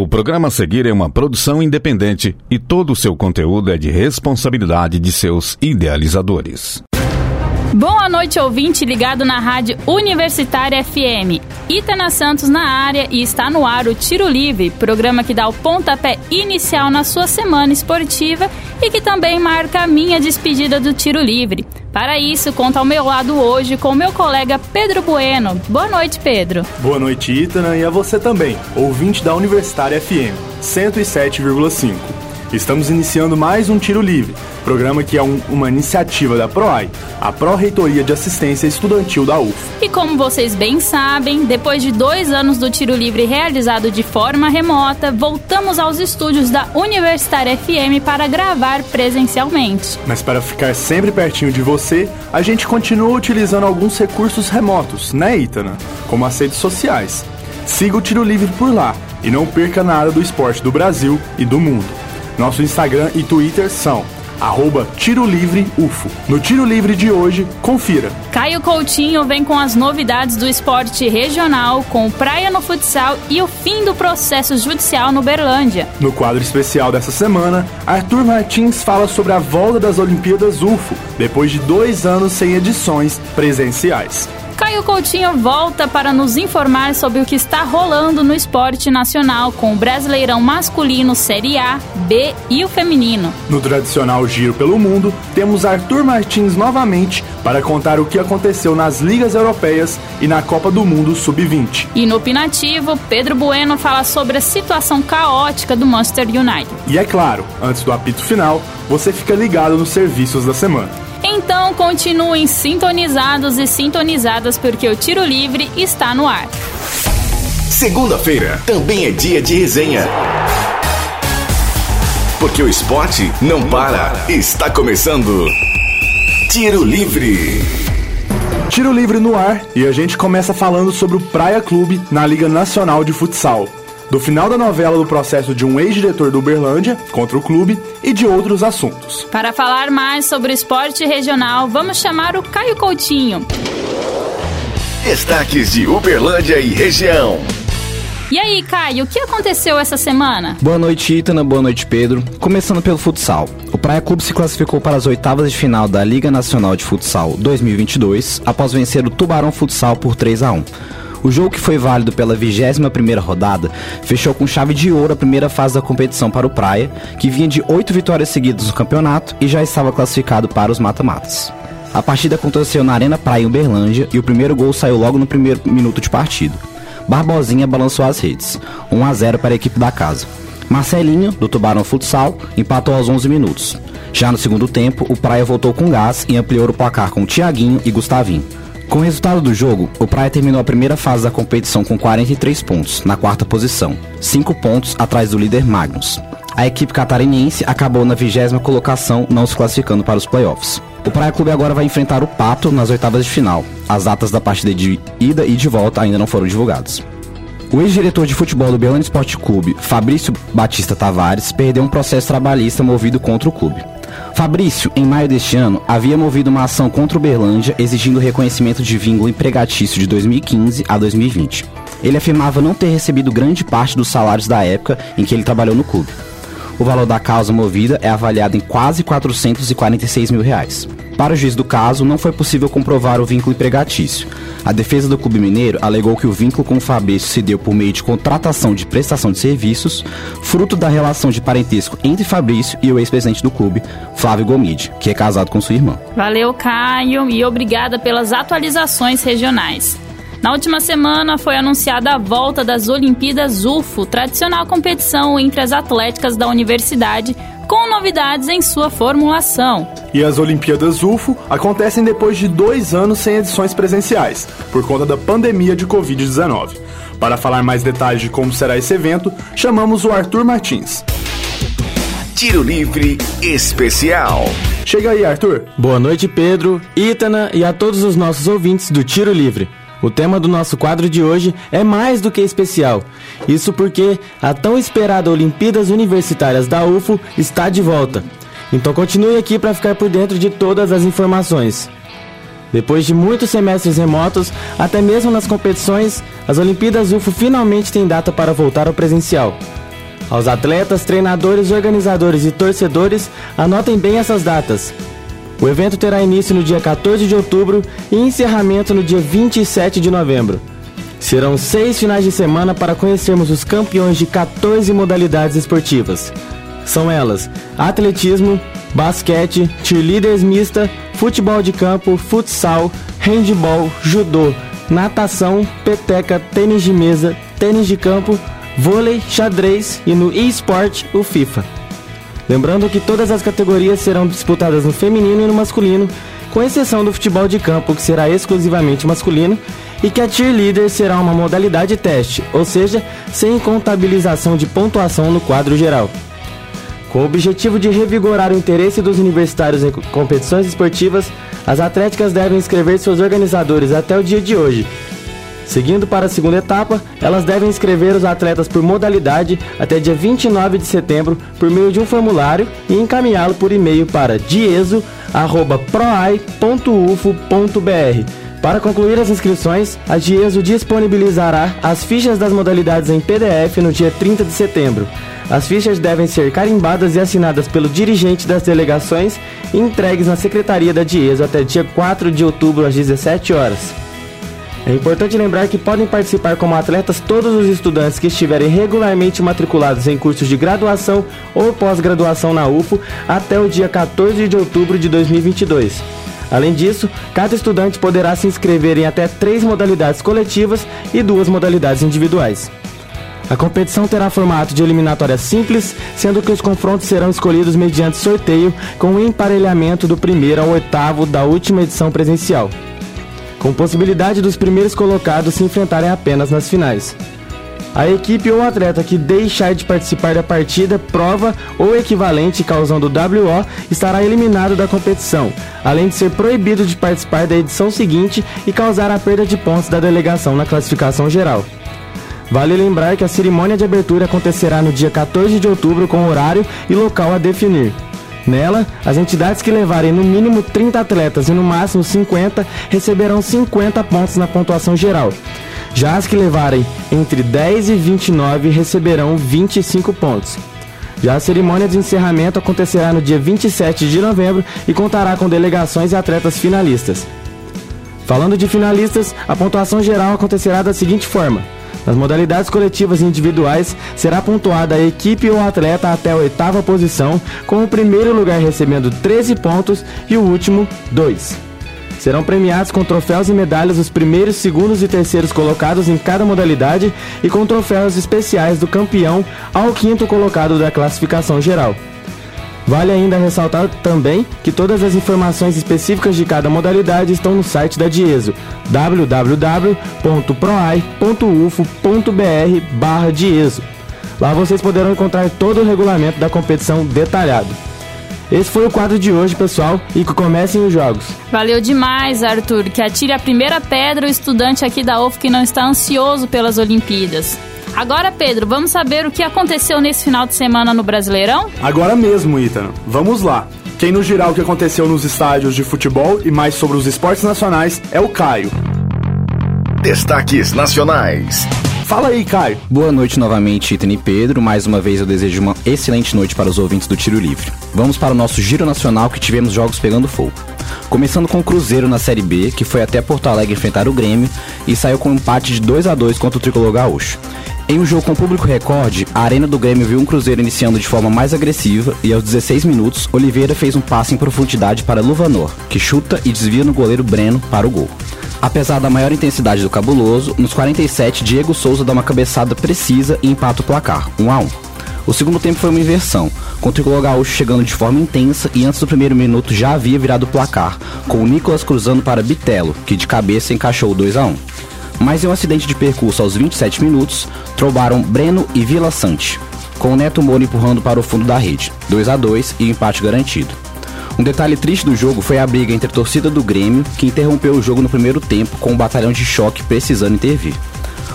O programa a seguir é uma produção independente e todo o seu conteúdo é de responsabilidade de seus idealizadores. Boa noite, ouvinte ligado na Rádio Universitária FM. Itana Santos na área e está no ar o Tiro Livre, programa que dá o pontapé inicial na sua semana esportiva e que também marca a minha despedida do Tiro Livre. Para isso, conta ao meu lado hoje com meu colega Pedro Bueno. Boa noite, Pedro. Boa noite, Itana, e a você também, ouvinte da Universitária FM 107,5. Estamos iniciando mais um Tiro Livre, programa que é um, uma iniciativa da PROAI, a Pró-Reitoria de Assistência Estudantil da UF. E como vocês bem sabem, depois de dois anos do Tiro Livre realizado de forma remota, voltamos aos estúdios da Universitária FM para gravar presencialmente. Mas para ficar sempre pertinho de você, a gente continua utilizando alguns recursos remotos, né, Itana? Como as redes sociais. Siga o Tiro Livre por lá e não perca nada do esporte do Brasil e do mundo. Nosso Instagram e Twitter são arroba Tiro Livre UFO. No Tiro Livre de hoje, confira. Caio Coutinho vem com as novidades do esporte regional, com praia no futsal e o fim do processo judicial no Berlândia. No quadro especial dessa semana, Arthur Martins fala sobre a volta das Olimpíadas UFO, depois de dois anos sem edições presenciais. Caio Coutinho volta para nos informar sobre o que está rolando no esporte nacional com o Brasileirão masculino Série A, B e o feminino. No tradicional Giro pelo Mundo, temos Arthur Martins novamente para contar o que aconteceu nas ligas europeias e na Copa do Mundo Sub-20. E no Opinativo, Pedro Bueno fala sobre a situação caótica do Manchester United. E é claro, antes do apito final, você fica ligado nos serviços da semana. Então continuem sintonizados e sintonizadas porque o Tiro Livre está no ar. Segunda-feira também é dia de resenha. Porque o esporte não para. Está começando. Tiro Livre. Tiro Livre no ar e a gente começa falando sobre o Praia Clube na Liga Nacional de Futsal do final da novela do processo de um ex-diretor do Uberlândia contra o clube e de outros assuntos. Para falar mais sobre o esporte regional, vamos chamar o Caio Coutinho. Destaques de Uberlândia e região. E aí, Caio, o que aconteceu essa semana? Boa noite, Itana. Boa noite, Pedro. Começando pelo futsal. O Praia Clube se classificou para as oitavas de final da Liga Nacional de Futsal 2022 após vencer o Tubarão Futsal por 3 a 1. O jogo que foi válido pela 21ª rodada fechou com chave de ouro a primeira fase da competição para o Praia, que vinha de oito vitórias seguidas no campeonato e já estava classificado para os mata-matas. A partida aconteceu na Arena Praia em Uberlândia e o primeiro gol saiu logo no primeiro minuto de partida. Barbosinha balançou as redes, 1 a 0 para a equipe da casa. Marcelinho, do Tubarão Futsal, empatou aos 11 minutos. Já no segundo tempo, o Praia voltou com gás e ampliou o placar com Tiaguinho e Gustavinho. Com o resultado do jogo, o Praia terminou a primeira fase da competição com 43 pontos, na quarta posição, 5 pontos atrás do líder Magnus. A equipe catarinense acabou na vigésima colocação, não se classificando para os playoffs. O Praia Clube agora vai enfrentar o Pato nas oitavas de final. As datas da partida de ida e de volta ainda não foram divulgadas. O ex-diretor de futebol do Belândia Esporte Clube, Fabrício Batista Tavares, perdeu um processo trabalhista movido contra o clube. Fabrício, em maio deste ano, havia movido uma ação contra o Berlândia exigindo reconhecimento de vínculo empregatício de 2015 a 2020. Ele afirmava não ter recebido grande parte dos salários da época em que ele trabalhou no clube. O valor da causa movida é avaliado em quase 446 mil reais. Para o juiz do caso, não foi possível comprovar o vínculo empregatício. A defesa do Clube Mineiro alegou que o vínculo com o Fabrício se deu por meio de contratação de prestação de serviços, fruto da relação de parentesco entre Fabrício e o ex-presidente do clube, Flávio Gomide, que é casado com sua irmã. Valeu, Caio, e obrigada pelas atualizações regionais. Na última semana foi anunciada a volta das Olimpíadas UFO, tradicional competição entre as atléticas da universidade, com novidades em sua formulação. E as Olimpíadas UFO acontecem depois de dois anos sem edições presenciais, por conta da pandemia de Covid-19. Para falar mais detalhes de como será esse evento, chamamos o Arthur Martins. Tiro Livre Especial. Chega aí, Arthur. Boa noite, Pedro, Ítana e a todos os nossos ouvintes do Tiro Livre. O tema do nosso quadro de hoje é mais do que especial. Isso porque a tão esperada Olimpíadas Universitárias da UFO está de volta. Então continue aqui para ficar por dentro de todas as informações. Depois de muitos semestres remotos, até mesmo nas competições, as Olimpíadas UFO finalmente têm data para voltar ao presencial. Aos atletas, treinadores, organizadores e torcedores, anotem bem essas datas. O evento terá início no dia 14 de outubro e encerramento no dia 27 de novembro. Serão seis finais de semana para conhecermos os campeões de 14 modalidades esportivas. São elas: atletismo, basquete, cheerleaders mista, futebol de campo, futsal, handball, judô, natação, peteca, tênis de mesa, tênis de campo, vôlei, xadrez e no eSport o FIFA. Lembrando que todas as categorias serão disputadas no feminino e no masculino, com exceção do futebol de campo, que será exclusivamente masculino, e que a cheerleader será uma modalidade teste, ou seja, sem contabilização de pontuação no quadro geral. Com o objetivo de revigorar o interesse dos universitários em competições esportivas, as atléticas devem inscrever seus organizadores até o dia de hoje, Seguindo para a segunda etapa, elas devem inscrever os atletas por modalidade até dia 29 de setembro por meio de um formulário e encaminhá-lo por e-mail para dieso@proai.ufo.br. Para concluir as inscrições, a Dieso disponibilizará as fichas das modalidades em PDF no dia 30 de setembro. As fichas devem ser carimbadas e assinadas pelo dirigente das delegações e entregues na secretaria da Dieso até dia 4 de outubro às 17 horas. É importante lembrar que podem participar como atletas todos os estudantes que estiverem regularmente matriculados em cursos de graduação ou pós-graduação na UFO até o dia 14 de outubro de 2022. Além disso, cada estudante poderá se inscrever em até três modalidades coletivas e duas modalidades individuais. A competição terá formato de eliminatória simples, sendo que os confrontos serão escolhidos mediante sorteio com o emparelhamento do primeiro ao oitavo da última edição presencial com possibilidade dos primeiros colocados se enfrentarem apenas nas finais. A equipe ou atleta que deixar de participar da partida, prova ou equivalente causando WO estará eliminado da competição, além de ser proibido de participar da edição seguinte e causar a perda de pontos da delegação na classificação geral. Vale lembrar que a cerimônia de abertura acontecerá no dia 14 de outubro com horário e local a definir. Nela, as entidades que levarem no mínimo 30 atletas e no máximo 50 receberão 50 pontos na pontuação geral. Já as que levarem entre 10 e 29 receberão 25 pontos. Já a cerimônia de encerramento acontecerá no dia 27 de novembro e contará com delegações e atletas finalistas. Falando de finalistas, a pontuação geral acontecerá da seguinte forma: nas modalidades coletivas e individuais, será pontuada a equipe ou atleta até a oitava posição, com o primeiro lugar recebendo 13 pontos e o último 2. Serão premiados com troféus e medalhas os primeiros, segundos e terceiros colocados em cada modalidade e com troféus especiais do campeão ao quinto colocado da classificação geral. Vale ainda ressaltar também que todas as informações específicas de cada modalidade estão no site da Dieso, www.proai.ufo.br Dieso. Lá vocês poderão encontrar todo o regulamento da competição detalhado. Esse foi o quadro de hoje, pessoal, e que comecem os jogos. Valeu demais, Arthur. Que atire a primeira pedra o estudante aqui da UF que não está ansioso pelas Olimpíadas. Agora, Pedro, vamos saber o que aconteceu nesse final de semana no Brasileirão? Agora mesmo, Ítano. Vamos lá. Quem nos dirá o que aconteceu nos estádios de futebol e mais sobre os esportes nacionais é o Caio. Destaques nacionais. Fala aí, Caio. Boa noite novamente, Ethan e Pedro. Mais uma vez eu desejo uma excelente noite para os ouvintes do Tiro Livre. Vamos para o nosso giro nacional que tivemos jogos pegando fogo. Começando com o Cruzeiro na Série B, que foi até Porto Alegre enfrentar o Grêmio e saiu com um empate de 2 a 2 contra o Tricolor Gaúcho. Em um jogo com público recorde, a Arena do Grêmio viu um Cruzeiro iniciando de forma mais agressiva e aos 16 minutos, Oliveira fez um passe em profundidade para Luvanor, que chuta e desvia no goleiro Breno para o gol. Apesar da maior intensidade do cabuloso, nos 47 Diego Souza dá uma cabeçada precisa e empata o placar, 1 a 1. O segundo tempo foi uma inversão, com o tricolor gaúcho chegando de forma intensa e antes do primeiro minuto já havia virado o placar, com o Nicolas cruzando para Bitelo, que de cabeça encaixou 2 a 1 mas em um acidente de percurso aos 27 minutos, troubaram Breno e Vila Sante, com o Neto Moura empurrando para o fundo da rede, 2 a 2 e empate garantido. Um detalhe triste do jogo foi a briga entre a torcida do Grêmio, que interrompeu o jogo no primeiro tempo com o um batalhão de choque precisando intervir.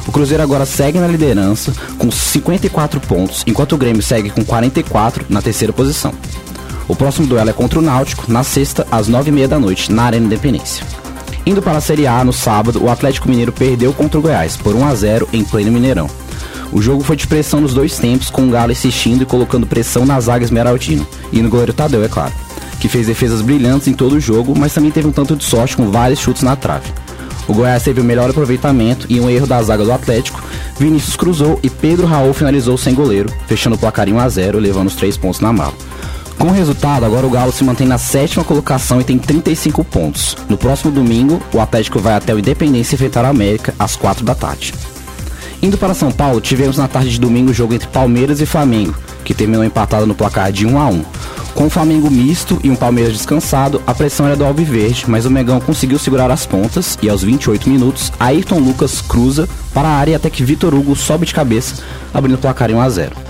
O Cruzeiro agora segue na liderança com 54 pontos, enquanto o Grêmio segue com 44 na terceira posição. O próximo duelo é contra o Náutico, na sexta, às 9h30 da noite, na Arena Independência. Indo para a Série A no sábado, o Atlético Mineiro perdeu contra o Goiás por 1 a 0 em pleno Mineirão. O jogo foi de pressão nos dois tempos, com o Galo insistindo e colocando pressão na zaga esmeraldina. E no goleiro Tadeu, é claro. Que fez defesas brilhantes em todo o jogo, mas também teve um tanto de sorte com vários chutes na trave. O Goiás teve o melhor aproveitamento e um erro da zaga do Atlético. Vinícius cruzou e Pedro Raul finalizou sem goleiro, fechando o placar em 1 a 0 levando os três pontos na mala. Com o resultado, agora o Galo se mantém na sétima colocação e tem 35 pontos. No próximo domingo, o Atlético vai até o Independência enfrentar a América às 4 da tarde. Indo para São Paulo, tivemos na tarde de domingo o jogo entre Palmeiras e Flamengo, que terminou empatado no placar de 1 a 1. Com o Flamengo misto e um Palmeiras descansado, a pressão era do Alviverde, mas o Megão conseguiu segurar as pontas e aos 28 minutos, Ayrton Lucas cruza para a área até que Vitor Hugo sobe de cabeça, abrindo o placar em 1 a 0.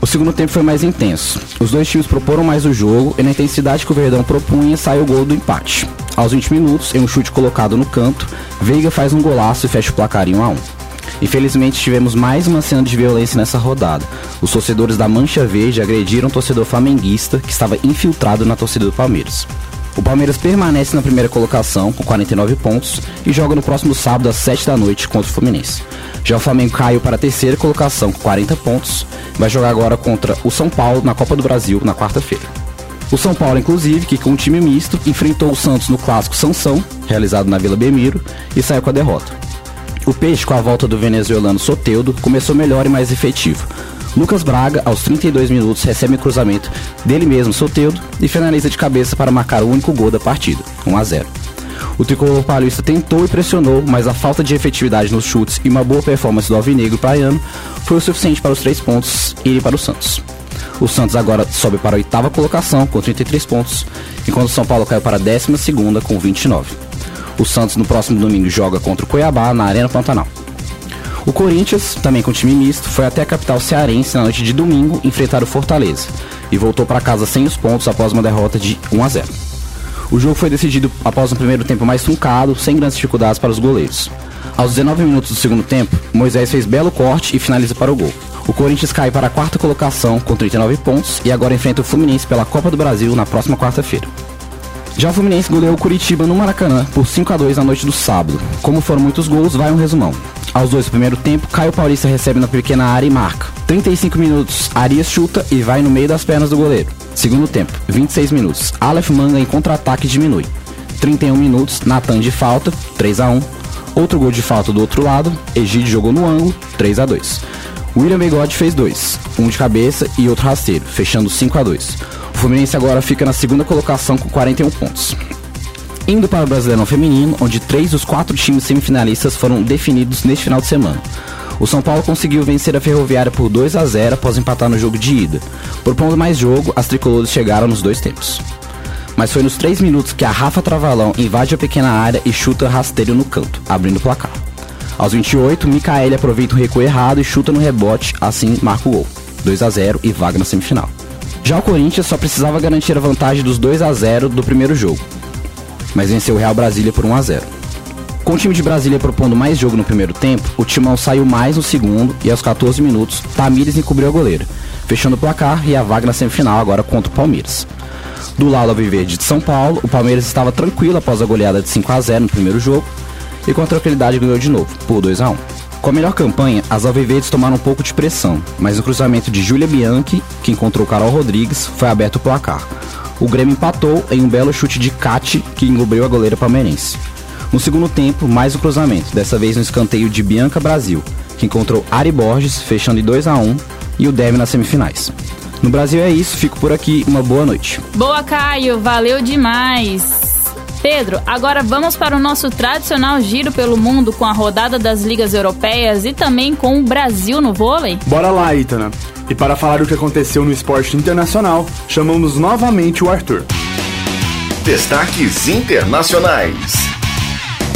O segundo tempo foi mais intenso. Os dois times proporam mais o jogo e na intensidade que o Verdão propunha saiu o gol do empate. Aos 20 minutos, em um chute colocado no canto, Veiga faz um golaço e fecha o placar em 1 a 1. Infelizmente tivemos mais uma cena de violência nessa rodada. Os torcedores da Mancha Verde agrediram um torcedor flamenguista que estava infiltrado na torcida do Palmeiras. O Palmeiras permanece na primeira colocação com 49 pontos e joga no próximo sábado às 7 da noite contra o Fluminense. Já o Flamengo caiu para a terceira colocação com 40 pontos, vai jogar agora contra o São Paulo na Copa do Brasil na quarta-feira. O São Paulo, inclusive, que com um time misto, enfrentou o Santos no clássico Sansão, realizado na Vila Belmiro, e saiu com a derrota. O Peixe, com a volta do venezuelano Soteudo, começou melhor e mais efetivo. Lucas Braga, aos 32 minutos, recebe o cruzamento dele mesmo, Soteudo, e finaliza de cabeça para marcar o único gol da partida, 1 a 0. O tricolor paulista tentou e pressionou, mas a falta de efetividade nos chutes e uma boa performance do alvinegro praiano foi o suficiente para os três pontos e para o Santos. O Santos agora sobe para a oitava colocação com 33 pontos, enquanto o São Paulo caiu para a décima segunda com 29. O Santos no próximo domingo joga contra o Cuiabá na Arena Pantanal. O Corinthians, também com time misto, foi até a capital cearense na noite de domingo enfrentar o Fortaleza e voltou para casa sem os pontos após uma derrota de 1 a 0. O jogo foi decidido após um primeiro tempo mais truncado, sem grandes dificuldades para os goleiros. Aos 19 minutos do segundo tempo, Moisés fez belo corte e finaliza para o gol. O Corinthians cai para a quarta colocação com 39 pontos e agora enfrenta o Fluminense pela Copa do Brasil na próxima quarta-feira. Já o Fluminense goleou o Curitiba no Maracanã por 5 a 2 na noite do sábado. Como foram muitos gols, vai um resumão. Aos dois do primeiro tempo, Caio Paulista recebe na pequena área e marca. 35 minutos, Arias chuta e vai no meio das pernas do goleiro. Segundo tempo, 26 minutos, Aleph Manga em contra-ataque diminui. 31 minutos, Natan de falta, 3 a 1 Outro gol de falta do outro lado, Egide jogou no ângulo, 3 a 2 William Bigode fez dois, um de cabeça e outro rasteiro, fechando 5 a 2 Fluminense agora fica na segunda colocação com 41 pontos. Indo para o Brasileirão Feminino, onde três dos quatro times semifinalistas foram definidos neste final de semana. O São Paulo conseguiu vencer a Ferroviária por 2 a 0 após empatar no jogo de ida. Propondo mais jogo, as tricolores chegaram nos dois tempos. Mas foi nos 3 minutos que a Rafa Travalão invade a pequena área e chuta rasteiro no canto, abrindo o placar. Aos 28, Micaele aproveita o recuo errado e chuta no rebote, assim marca o gol. 2 a 0 e vaga na semifinal. Já o Corinthians só precisava garantir a vantagem dos 2 a 0 do primeiro jogo, mas venceu o Real Brasília por 1 a 0. Com o time de Brasília propondo mais jogo no primeiro tempo, o Timão saiu mais no segundo e aos 14 minutos, Tamires encobriu a goleira, fechando o placar e a vaga na semifinal agora contra o Palmeiras. Do lado alviverde de São Paulo, o Palmeiras estava tranquilo após a goleada de 5 a 0 no primeiro jogo e com tranquilidade ganhou de novo, por 2 a 1. Com a melhor campanha, as Alviverdes tomaram um pouco de pressão, mas no cruzamento de Júlia Bianchi, que encontrou Carol Rodrigues, foi aberto o placar. O Grêmio empatou em um belo chute de Cate, que encobriu a goleira palmeirense. No segundo tempo, mais um cruzamento, dessa vez no escanteio de Bianca Brasil, que encontrou Ari Borges, fechando em 2 a 1 e o Deve nas semifinais. No Brasil é isso, fico por aqui, uma boa noite. Boa, Caio, valeu demais! Pedro, agora vamos para o nosso tradicional giro pelo mundo com a rodada das ligas europeias e também com o Brasil no vôlei? Bora lá, Itana. E para falar o que aconteceu no esporte internacional, chamamos novamente o Arthur. Destaques internacionais.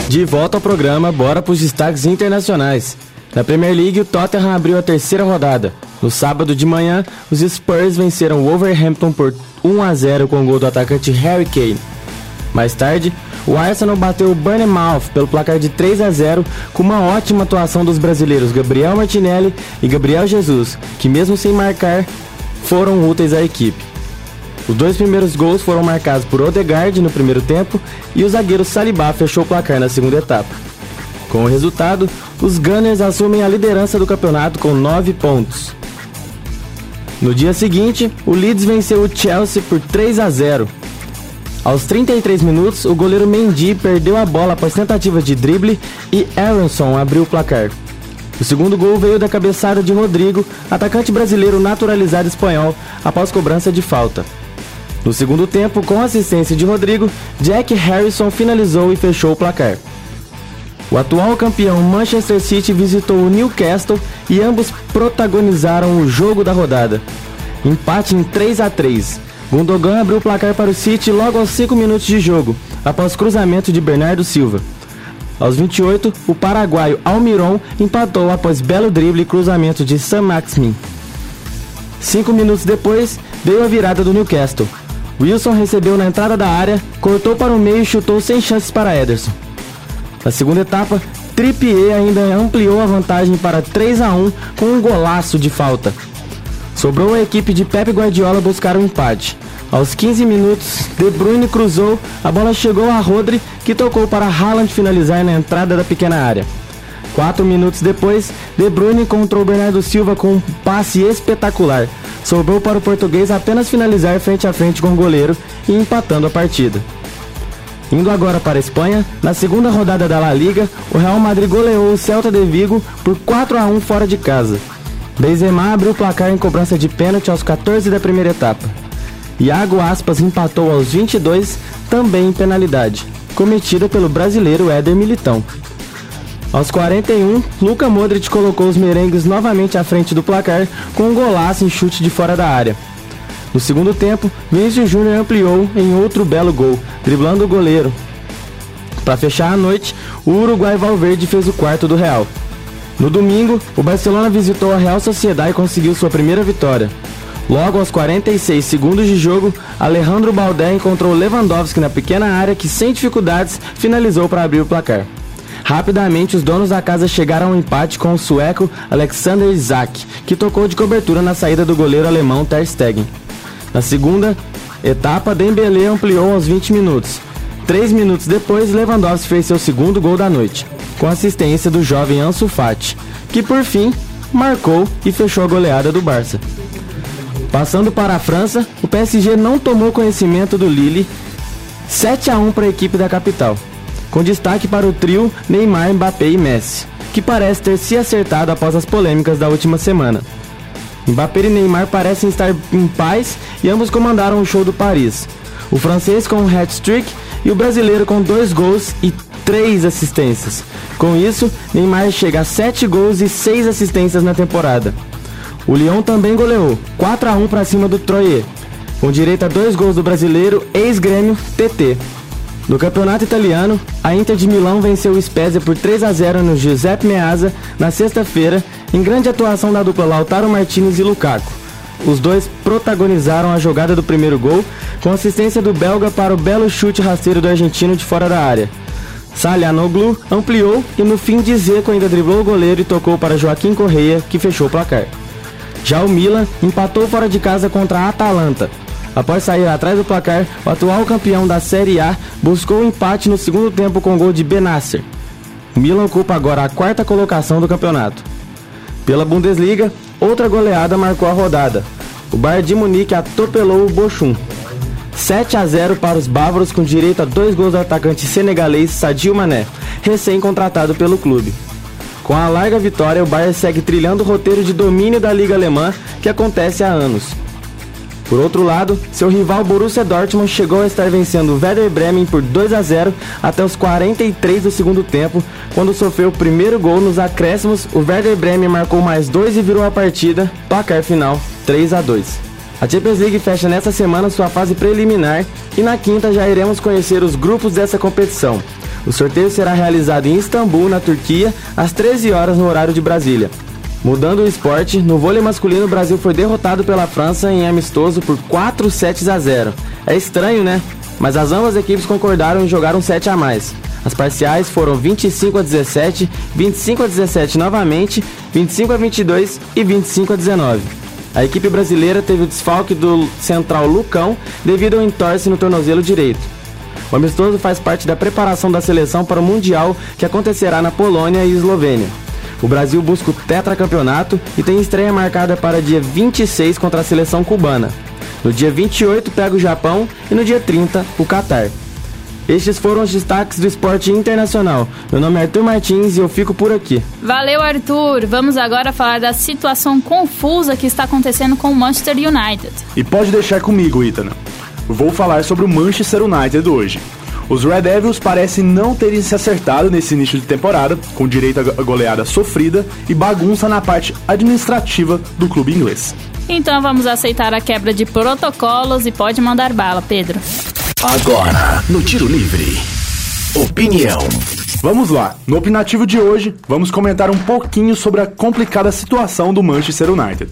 De volta ao programa, bora para os destaques internacionais. Na Premier League, o Tottenham abriu a terceira rodada. No sábado de manhã, os Spurs venceram o Wolverhampton por 1 a 0 com o gol do atacante Harry Kane. Mais tarde, o Arsenal bateu o Bournemouth pelo placar de 3 a 0 com uma ótima atuação dos brasileiros Gabriel Martinelli e Gabriel Jesus, que mesmo sem marcar, foram úteis à equipe. Os dois primeiros gols foram marcados por Odegaard no primeiro tempo e o zagueiro Salibá fechou o placar na segunda etapa. Com o resultado, os Gunners assumem a liderança do campeonato com 9 pontos. No dia seguinte, o Leeds venceu o Chelsea por 3 a 0. Aos 33 minutos, o goleiro Mendy perdeu a bola após tentativa de drible e Aronson abriu o placar. O segundo gol veio da cabeçada de Rodrigo, atacante brasileiro naturalizado espanhol, após cobrança de falta. No segundo tempo, com assistência de Rodrigo, Jack Harrison finalizou e fechou o placar. O atual campeão Manchester City visitou o Newcastle e ambos protagonizaram o jogo da rodada. Empate em 3 a 3. Gundogan abriu o placar para o City logo aos 5 minutos de jogo, após cruzamento de Bernardo Silva. Aos 28, o paraguaio Almiron empatou após belo drible e cruzamento de Sam Maximin. Cinco minutos depois, veio a virada do Newcastle. Wilson recebeu na entrada da área, cortou para o meio e chutou sem chances para Ederson. Na segunda etapa, Trippier ainda ampliou a vantagem para 3 a 1 com um golaço de falta. Sobrou a equipe de Pep Guardiola buscar o um empate. Aos 15 minutos, De Bruyne cruzou, a bola chegou a Rodri, que tocou para Haaland finalizar na entrada da pequena área. Quatro minutos depois, De Bruyne encontrou Bernardo Silva com um passe espetacular. Sobrou para o português apenas finalizar frente a frente com o goleiro e empatando a partida. Indo agora para a Espanha, na segunda rodada da La Liga, o Real Madrid goleou o Celta de Vigo por 4 a 1 fora de casa. Benzema abriu o placar em cobrança de pênalti aos 14 da primeira etapa. Iago Aspas empatou aos 22, também em penalidade, cometida pelo brasileiro Éder Militão. Aos 41, Luca Modric colocou os merengues novamente à frente do placar com um golaço em chute de fora da área. No segundo tempo, Vinícius Júnior ampliou em outro belo gol, driblando o goleiro. Para fechar a noite, o Uruguai Valverde fez o quarto do Real. No domingo, o Barcelona visitou a Real Sociedade e conseguiu sua primeira vitória. Logo aos 46 segundos de jogo, Alejandro Baldé encontrou Lewandowski na pequena área que, sem dificuldades, finalizou para abrir o placar. Rapidamente, os donos da casa chegaram ao empate com o sueco Alexander Isak, que tocou de cobertura na saída do goleiro alemão Ter Stegen. Na segunda etapa, Dembélé ampliou aos 20 minutos. Três minutos depois, Lewandowski fez seu segundo gol da noite, com assistência do jovem Ansu Fati, que por fim marcou e fechou a goleada do Barça. Passando para a França, o PSG não tomou conhecimento do Lille 7 a 1 para a equipe da capital, com destaque para o trio Neymar, Mbappé e Messi, que parece ter se acertado após as polêmicas da última semana. Mbappé e Neymar parecem estar em paz e ambos comandaram o show do Paris. O francês com um hat-trick e o brasileiro com dois gols e três assistências. Com isso, Neymar chega a sete gols e seis assistências na temporada. O Lyon também goleou, 4 a 1 para cima do Troyer, com direito a dois gols do brasileiro ex-grêmio TT. No campeonato italiano, a Inter de Milão venceu o Spezia por 3 a 0 no Giuseppe Meazza na sexta-feira, em grande atuação da dupla Lautaro Martinez e Lukaku. Os dois protagonizaram a jogada do primeiro gol, com assistência do belga para o belo chute rasteiro do argentino de fora da área. Salianoglu ampliou e no fim de Zeco ainda driblou o goleiro e tocou para Joaquim Correia, que fechou o placar. Já o Milan empatou fora de casa contra a Atalanta. Após sair atrás do placar, o atual campeão da Série A buscou o um empate no segundo tempo com gol de Benasser. O Milan ocupa agora a quarta colocação do campeonato. Pela Bundesliga, outra goleada marcou a rodada. O Bayern de Munique atropelou o Bochum. 7 a 0 para os bávaros com direito a dois gols do atacante senegalês Sadio Mané, recém-contratado pelo clube. Com a larga vitória, o Bayern segue trilhando o roteiro de domínio da Liga Alemã que acontece há anos. Por outro lado, seu rival Borussia Dortmund chegou a estar vencendo o Werder Bremen por 2 a 0 até os 43 do segundo tempo, quando sofreu o primeiro gol nos acréscimos. O Werder Bremen marcou mais dois e virou a partida, placar final 3 a 2. A Champions League fecha nesta semana sua fase preliminar e na quinta já iremos conhecer os grupos dessa competição. O sorteio será realizado em Istambul, na Turquia, às 13 horas no horário de Brasília. Mudando o esporte, no vôlei masculino o Brasil foi derrotado pela França em amistoso por 4 sets a 0. É estranho, né? Mas as ambas equipes concordaram em jogar um set a mais. As parciais foram 25 a 17, 25 a 17 novamente, 25 a 22 e 25 a 19. A equipe brasileira teve o desfalque do central Lucão devido ao entorse no tornozelo direito. O amistoso faz parte da preparação da seleção para o Mundial que acontecerá na Polônia e Eslovênia. O Brasil busca o tetracampeonato e tem estreia marcada para dia 26 contra a seleção cubana. No dia 28 pega o Japão e no dia 30 o Catar. Estes foram os destaques do esporte internacional. Meu nome é Arthur Martins e eu fico por aqui. Valeu, Arthur. Vamos agora falar da situação confusa que está acontecendo com o Manchester United. E pode deixar comigo, Itana. Vou falar sobre o Manchester United hoje. Os Red Devils parecem não terem se acertado nesse início de temporada, com direito a goleada sofrida e bagunça na parte administrativa do clube inglês. Então vamos aceitar a quebra de protocolos e pode mandar bala, Pedro. Agora, no Tiro Livre. Opinião. Vamos lá. No opinativo de hoje, vamos comentar um pouquinho sobre a complicada situação do Manchester United.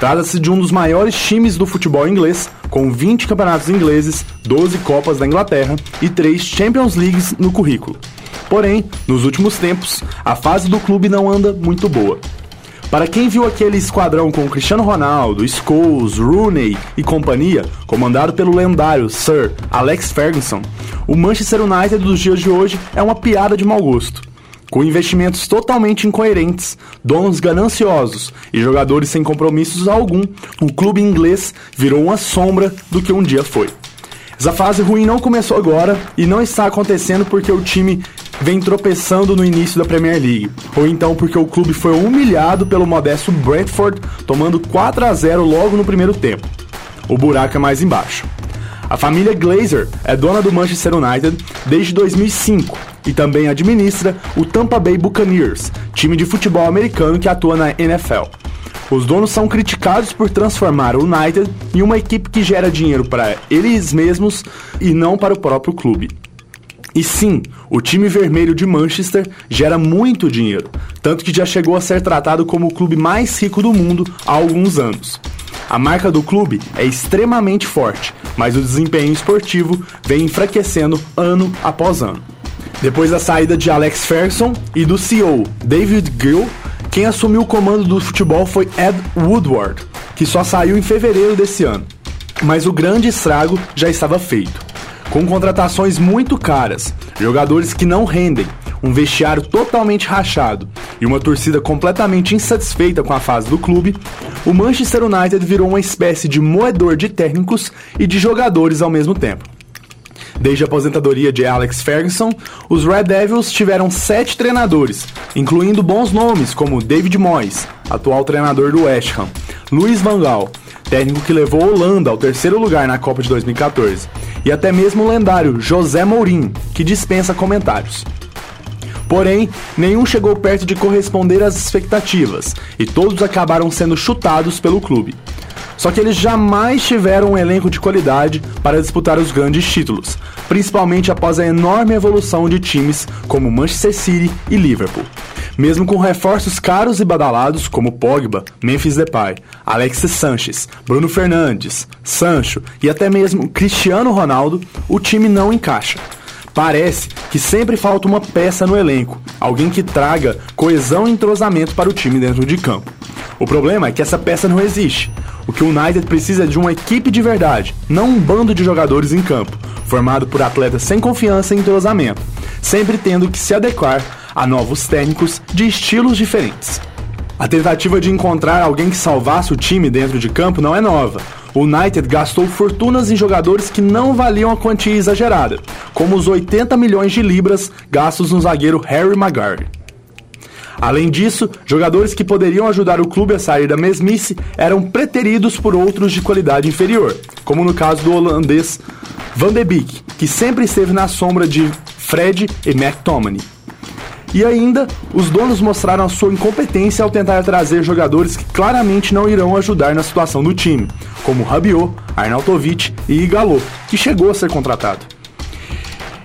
Trata-se de um dos maiores times do futebol inglês, com 20 campeonatos ingleses, 12 Copas da Inglaterra e 3 Champions Leagues no currículo. Porém, nos últimos tempos, a fase do clube não anda muito boa. Para quem viu aquele esquadrão com Cristiano Ronaldo, Scholes, Rooney e companhia, comandado pelo lendário Sir Alex Ferguson, o Manchester United dos dias de hoje é uma piada de mau gosto. Com investimentos totalmente incoerentes, donos gananciosos e jogadores sem compromissos algum, o clube inglês virou uma sombra do que um dia foi. Essa fase ruim não começou agora e não está acontecendo porque o time vem tropeçando no início da Premier League, ou então porque o clube foi humilhado pelo modesto Brentford, tomando 4 a 0 logo no primeiro tempo. O buraco é mais embaixo. A família Glazer é dona do Manchester United desde 2005 e também administra o Tampa Bay Buccaneers, time de futebol americano que atua na NFL. Os donos são criticados por transformar o United em uma equipe que gera dinheiro para eles mesmos e não para o próprio clube. E sim, o time vermelho de Manchester gera muito dinheiro, tanto que já chegou a ser tratado como o clube mais rico do mundo há alguns anos. A marca do clube é extremamente forte, mas o desempenho esportivo vem enfraquecendo ano após ano. Depois da saída de Alex Ferguson e do CEO David Gill, quem assumiu o comando do futebol foi Ed Woodward, que só saiu em fevereiro desse ano. Mas o grande estrago já estava feito com contratações muito caras, jogadores que não rendem, um vestiário totalmente rachado e uma torcida completamente insatisfeita com a fase do clube, o Manchester United virou uma espécie de moedor de técnicos e de jogadores ao mesmo tempo. Desde a aposentadoria de Alex Ferguson, os Red Devils tiveram sete treinadores, incluindo bons nomes como David Moyes, atual treinador do West Ham, Luiz Van Gaal, técnico que levou a Holanda ao terceiro lugar na Copa de 2014, e até mesmo o lendário José Mourinho, que dispensa comentários. Porém, nenhum chegou perto de corresponder às expectativas, e todos acabaram sendo chutados pelo clube. Só que eles jamais tiveram um elenco de qualidade para disputar os grandes títulos, principalmente após a enorme evolução de times como Manchester City e Liverpool. Mesmo com reforços caros e badalados como Pogba, Memphis Depay, Alexis Sanches, Bruno Fernandes, Sancho e até mesmo Cristiano Ronaldo, o time não encaixa. Parece que sempre falta uma peça no elenco, alguém que traga coesão e entrosamento para o time dentro de campo. O problema é que essa peça não existe. O que o United precisa é de uma equipe de verdade, não um bando de jogadores em campo, formado por atletas sem confiança e entrosamento, sempre tendo que se adequar a novos técnicos de estilos diferentes. A tentativa de encontrar alguém que salvasse o time dentro de campo não é nova. O United gastou fortunas em jogadores que não valiam a quantia exagerada, como os 80 milhões de libras gastos no zagueiro Harry Maguire. Além disso, jogadores que poderiam ajudar o clube a sair da mesmice eram preteridos por outros de qualidade inferior, como no caso do holandês Van de Beek, que sempre esteve na sombra de Fred e McTominay. E ainda, os donos mostraram a sua incompetência ao tentar trazer jogadores que claramente não irão ajudar na situação do time, como Rabiot, Arnautovic e Igalo, que chegou a ser contratado.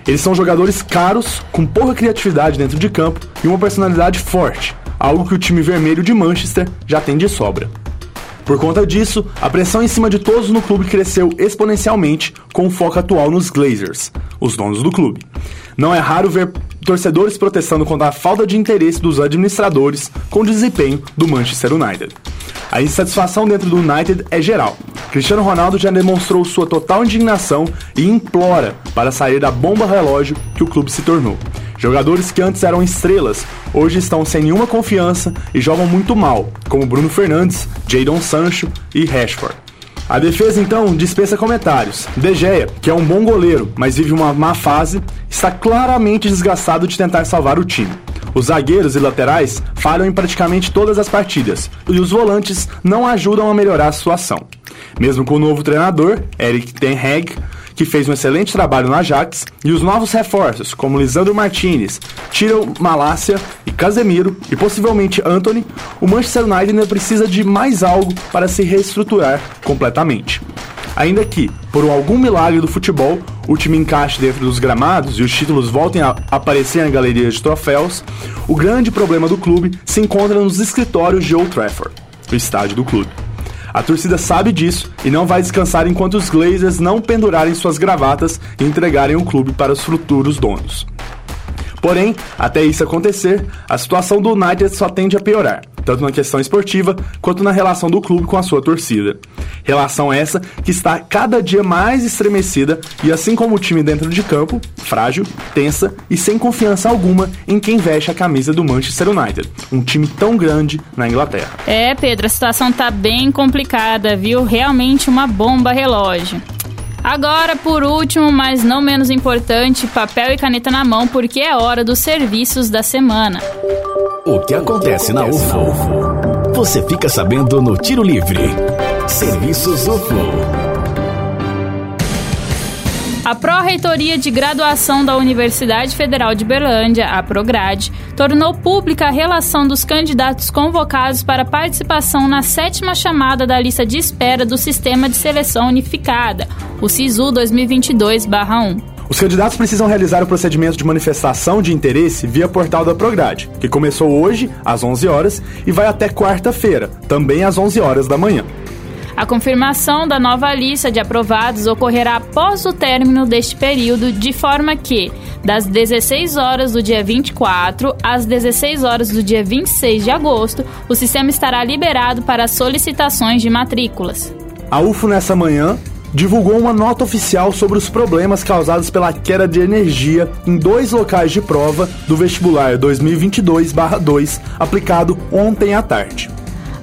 Eles são jogadores caros, com pouca criatividade dentro de campo e uma personalidade forte, algo que o time vermelho de Manchester já tem de sobra. Por conta disso, a pressão em cima de todos no clube cresceu exponencialmente, com o foco atual nos Glazers, os donos do clube. Não é raro ver torcedores protestando contra a falta de interesse dos administradores com o desempenho do Manchester United. A insatisfação dentro do United é geral. Cristiano Ronaldo já demonstrou sua total indignação e implora para sair da bomba relógio que o clube se tornou. Jogadores que antes eram estrelas, hoje estão sem nenhuma confiança e jogam muito mal, como Bruno Fernandes, Jadon Sancho e Rashford. A defesa, então, dispensa comentários. De Gea, que é um bom goleiro, mas vive uma má fase, está claramente desgastado de tentar salvar o time. Os zagueiros e laterais falham em praticamente todas as partidas, e os volantes não ajudam a melhorar a situação. Mesmo com o novo treinador, Eric Ten Hag, que fez um excelente trabalho no Ajax, e os novos reforços, como Lisandro Martinez, Tiro Malácia e Casemiro, e possivelmente Anthony, o Manchester United ainda precisa de mais algo para se reestruturar completamente. Ainda que, por algum milagre do futebol, o time encaixe dentro dos gramados e os títulos voltem a aparecer na galeria de troféus, o grande problema do clube se encontra nos escritórios de Old Trafford, o estádio do clube. A torcida sabe disso e não vai descansar enquanto os Glazers não pendurarem suas gravatas e entregarem o clube para os futuros donos. Porém, até isso acontecer, a situação do United só tende a piorar tanto na questão esportiva quanto na relação do clube com a sua torcida. Relação essa que está cada dia mais estremecida e, assim como o time dentro de campo, frágil, tensa e sem confiança alguma em quem veste a camisa do Manchester United, um time tão grande na Inglaterra. É, Pedro, a situação tá bem complicada, viu? Realmente uma bomba relógio. Agora, por último, mas não menos importante, papel e caneta na mão, porque é hora dos serviços da semana. O que acontece na UFO? Você fica sabendo no Tiro Livre. Serviços UFO. A Pró-Reitoria de Graduação da Universidade Federal de Berlândia, a Prograde, tornou pública a relação dos candidatos convocados para participação na sétima chamada da lista de espera do Sistema de Seleção Unificada, o SISU 2022-1. Os candidatos precisam realizar o procedimento de manifestação de interesse via portal da Prograde, que começou hoje, às 11 horas, e vai até quarta-feira, também às 11 horas da manhã. A confirmação da nova lista de aprovados ocorrerá após o término deste período, de forma que, das 16 horas do dia 24 às 16 horas do dia 26 de agosto, o sistema estará liberado para solicitações de matrículas. A UFO nessa manhã divulgou uma nota oficial sobre os problemas causados pela queda de energia em dois locais de prova do vestibular 2022/2 aplicado ontem à tarde.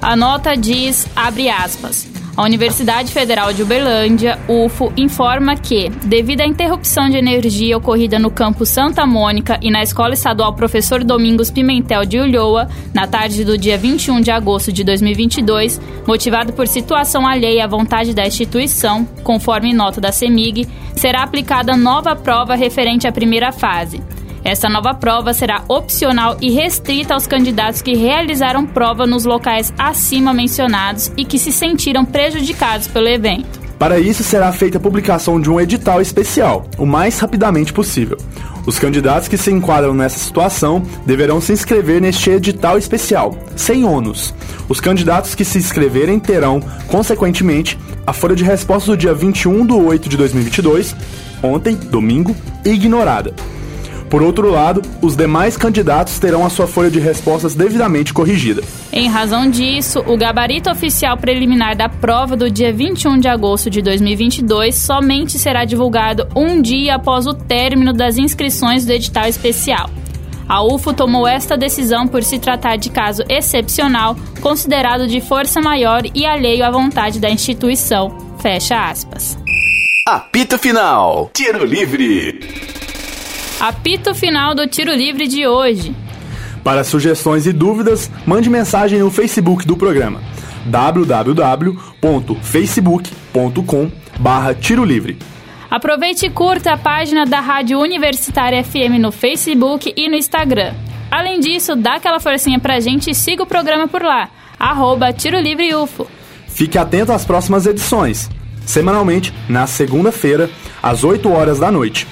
A nota diz, abre aspas, a Universidade Federal de Uberlândia, UFO, informa que, devido à interrupção de energia ocorrida no campus Santa Mônica e na Escola Estadual Professor Domingos Pimentel de Ulhoa, na tarde do dia 21 de agosto de 2022, motivado por situação alheia à vontade da instituição, conforme nota da CEMIG, será aplicada nova prova referente à primeira fase. Esta nova prova será opcional e restrita aos candidatos que realizaram prova nos locais acima mencionados e que se sentiram prejudicados pelo evento. Para isso, será feita a publicação de um edital especial, o mais rapidamente possível. Os candidatos que se enquadram nessa situação deverão se inscrever neste edital especial, sem ônus. Os candidatos que se inscreverem terão, consequentemente, a folha de respostas do dia 21 de 8 de 2022, ontem, domingo, ignorada. Por outro lado, os demais candidatos terão a sua folha de respostas devidamente corrigida. Em razão disso, o gabarito oficial preliminar da prova do dia 21 de agosto de 2022 somente será divulgado um dia após o término das inscrições do edital especial. A UFO tomou esta decisão por se tratar de caso excepcional, considerado de força maior e alheio à vontade da instituição. Fecha aspas. Apito Final. Tiro livre. Apito final do tiro livre de hoje. Para sugestões e dúvidas, mande mensagem no Facebook do programa www.facebook.com barra Tiro Livre. Aproveite e curta a página da Rádio Universitária FM no Facebook e no Instagram. Além disso, dá aquela forcinha pra gente e siga o programa por lá, arroba Tiro Livre UFO. Fique atento às próximas edições, semanalmente, na segunda-feira, às 8 horas da noite.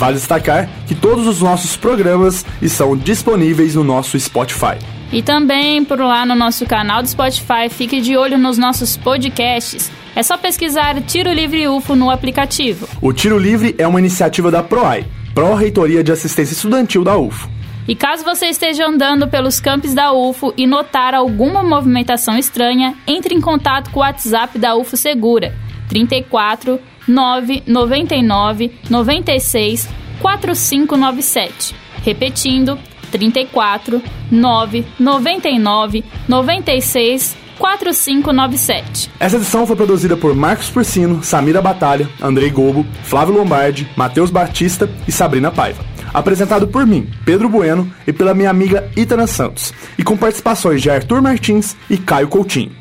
Vale destacar que todos os nossos programas estão disponíveis no nosso Spotify. E também por lá no nosso canal do Spotify, fique de olho nos nossos podcasts. É só pesquisar Tiro Livre UFO no aplicativo. O Tiro Livre é uma iniciativa da PROAI, Pró-Reitoria de Assistência Estudantil da UFO. E caso você esteja andando pelos campos da UFO e notar alguma movimentação estranha, entre em contato com o WhatsApp da UFO Segura 34 999 96 4597. Repetindo, 34 9 99 96 4597. Essa edição foi produzida por Marcos Porcino, Samira Batalha, Andrei Gobo, Flávio Lombardi, Matheus Batista e Sabrina Paiva. Apresentado por mim, Pedro Bueno, e pela minha amiga Itana Santos, e com participações de Arthur Martins e Caio Coutinho.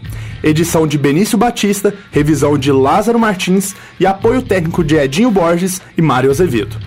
Edição de Benício Batista, revisão de Lázaro Martins e apoio técnico de Edinho Borges e Mário Azevedo.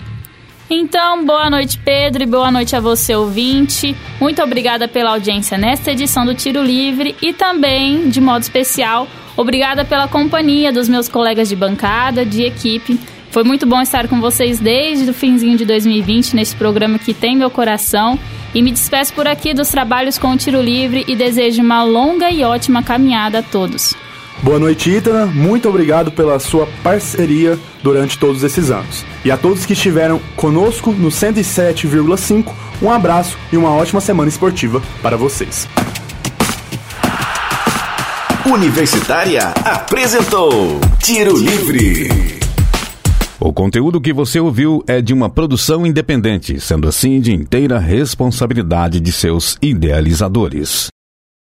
Então, boa noite, Pedro, e boa noite a você, ouvinte. Muito obrigada pela audiência nesta edição do Tiro Livre e também, de modo especial, obrigada pela companhia dos meus colegas de bancada, de equipe. Foi muito bom estar com vocês desde o finzinho de 2020 nesse programa que tem meu coração. E me despeço por aqui dos trabalhos com o Tiro Livre e desejo uma longa e ótima caminhada a todos. Boa noite, Itana. Muito obrigado pela sua parceria durante todos esses anos. E a todos que estiveram conosco no 107,5, um abraço e uma ótima semana esportiva para vocês. Universitária apresentou Tiro Livre. O conteúdo que você ouviu é de uma produção independente, sendo assim de inteira responsabilidade de seus idealizadores.